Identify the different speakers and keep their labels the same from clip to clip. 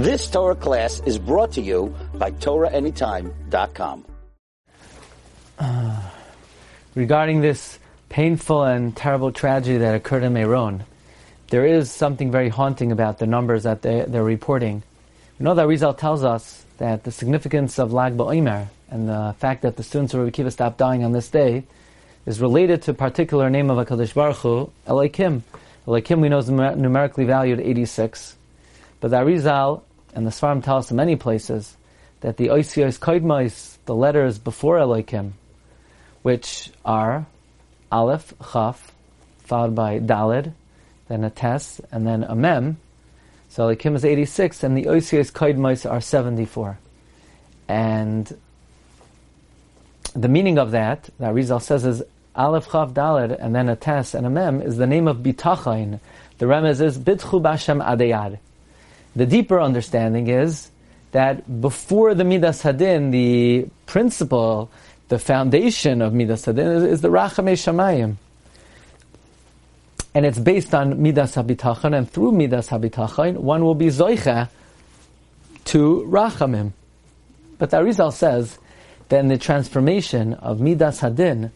Speaker 1: This Torah class is brought to you by TorahAnytime.com.
Speaker 2: Uh, regarding this painful and terrible tragedy that occurred in Meron, there is something very haunting about the numbers that they, they're reporting. We know that Rizal tells us that the significance of Lag BaOmer and the fact that the students of Rabbi Akiva stopped dying on this day is related to a particular name of a HaKadosh Baruch Hu, Elohim. Elohim we know is numerically valued 86. But the Arizal and the Svarim tell us in many places that the Oisios Koidmais, the letters before Elohim, which are Aleph, Chaf, followed by Dalid, then a Tes, and then a Mem. So Elohim is 86, and the Oisios Koidmais are 74. And the meaning of that, that Rizal says is Aleph Chav Dalid and then a Tes and a Mem is the name of Bitachain. The remez is Bitchu Bashem Adeyad. The deeper understanding is that before the Midas Hadin, the principle, the foundation of Midas Hadin is, is the Rachamei Shamayim. And it's based on Midas Habitachon, and through Midas Habitachon, one will be Zoicha to Rachamim. But the Arizal says then the transformation of Midas Hadin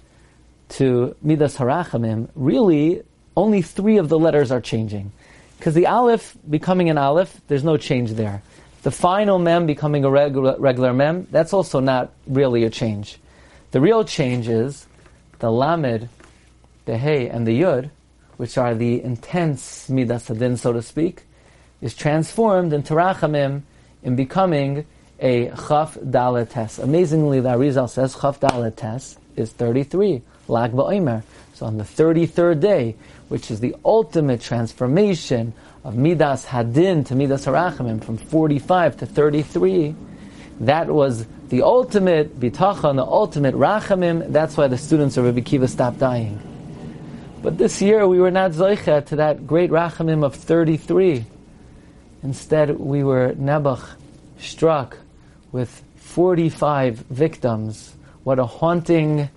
Speaker 2: to Midas Harachamim, really only three of the letters are changing. Because the Aleph becoming an Aleph, there's no change there. The final Mem becoming a regular, regular Mem, that's also not really a change. The real change is the Lamed, the Hey, and the Yud, which are the intense Midas Hadin, so to speak, is transformed into Rachamim in becoming a Chaf Dalet Tes. Amazingly, the Arizal says Chaf Dalet Tes is 33, Lag BaOmer. So on the 33rd day, which is the ultimate transformation of Midas Hadin to Midas Harachamim from 45 to 33, that was the ultimate bitachon, the ultimate rachamim. That's why the students of Rabbi Akiva stopped dying. But this year we were not zoicha to that great rachamim of 33. Instead, we were nebuch, struck with 45 victims. What a haunting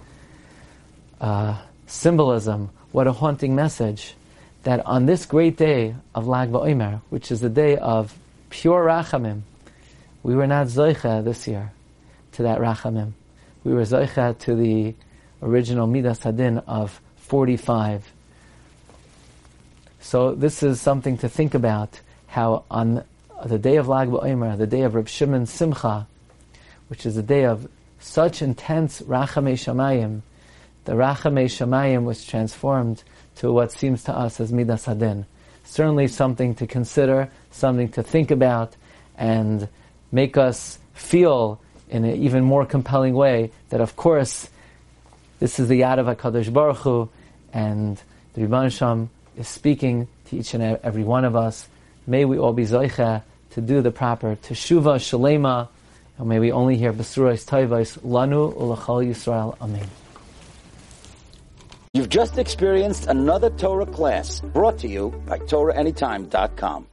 Speaker 2: uh, symbolism, what a haunting message that on this great day of Lag BaOmer, which is the day of pure Rachamim, we were not Zoicha this year to that Rachamim. We were Zoicha to the original Midas Hadin of 45. So this is something to think about, how on the day of Lag BaOmer, the day of Reb Shimon Simcha, which is the day of such intense Rachamei Shamayim, the Rachamei Shamayim was transformed to what seems to us as Midas Hadin. Certainly something to consider, something to think about, and make us feel in an even more compelling way that, of course, this is the Yad of HaKadosh Baruch Hu, and the Rebbeinu Shem is speaking to each and every one of us. May we all be Zoicha to do the proper Teshuvah Shalema, and may we only hear Besurais Taivais Lanu Ulachal Yisrael. Amen.
Speaker 1: You've just experienced another Torah class brought to you by TorahAnytime.com.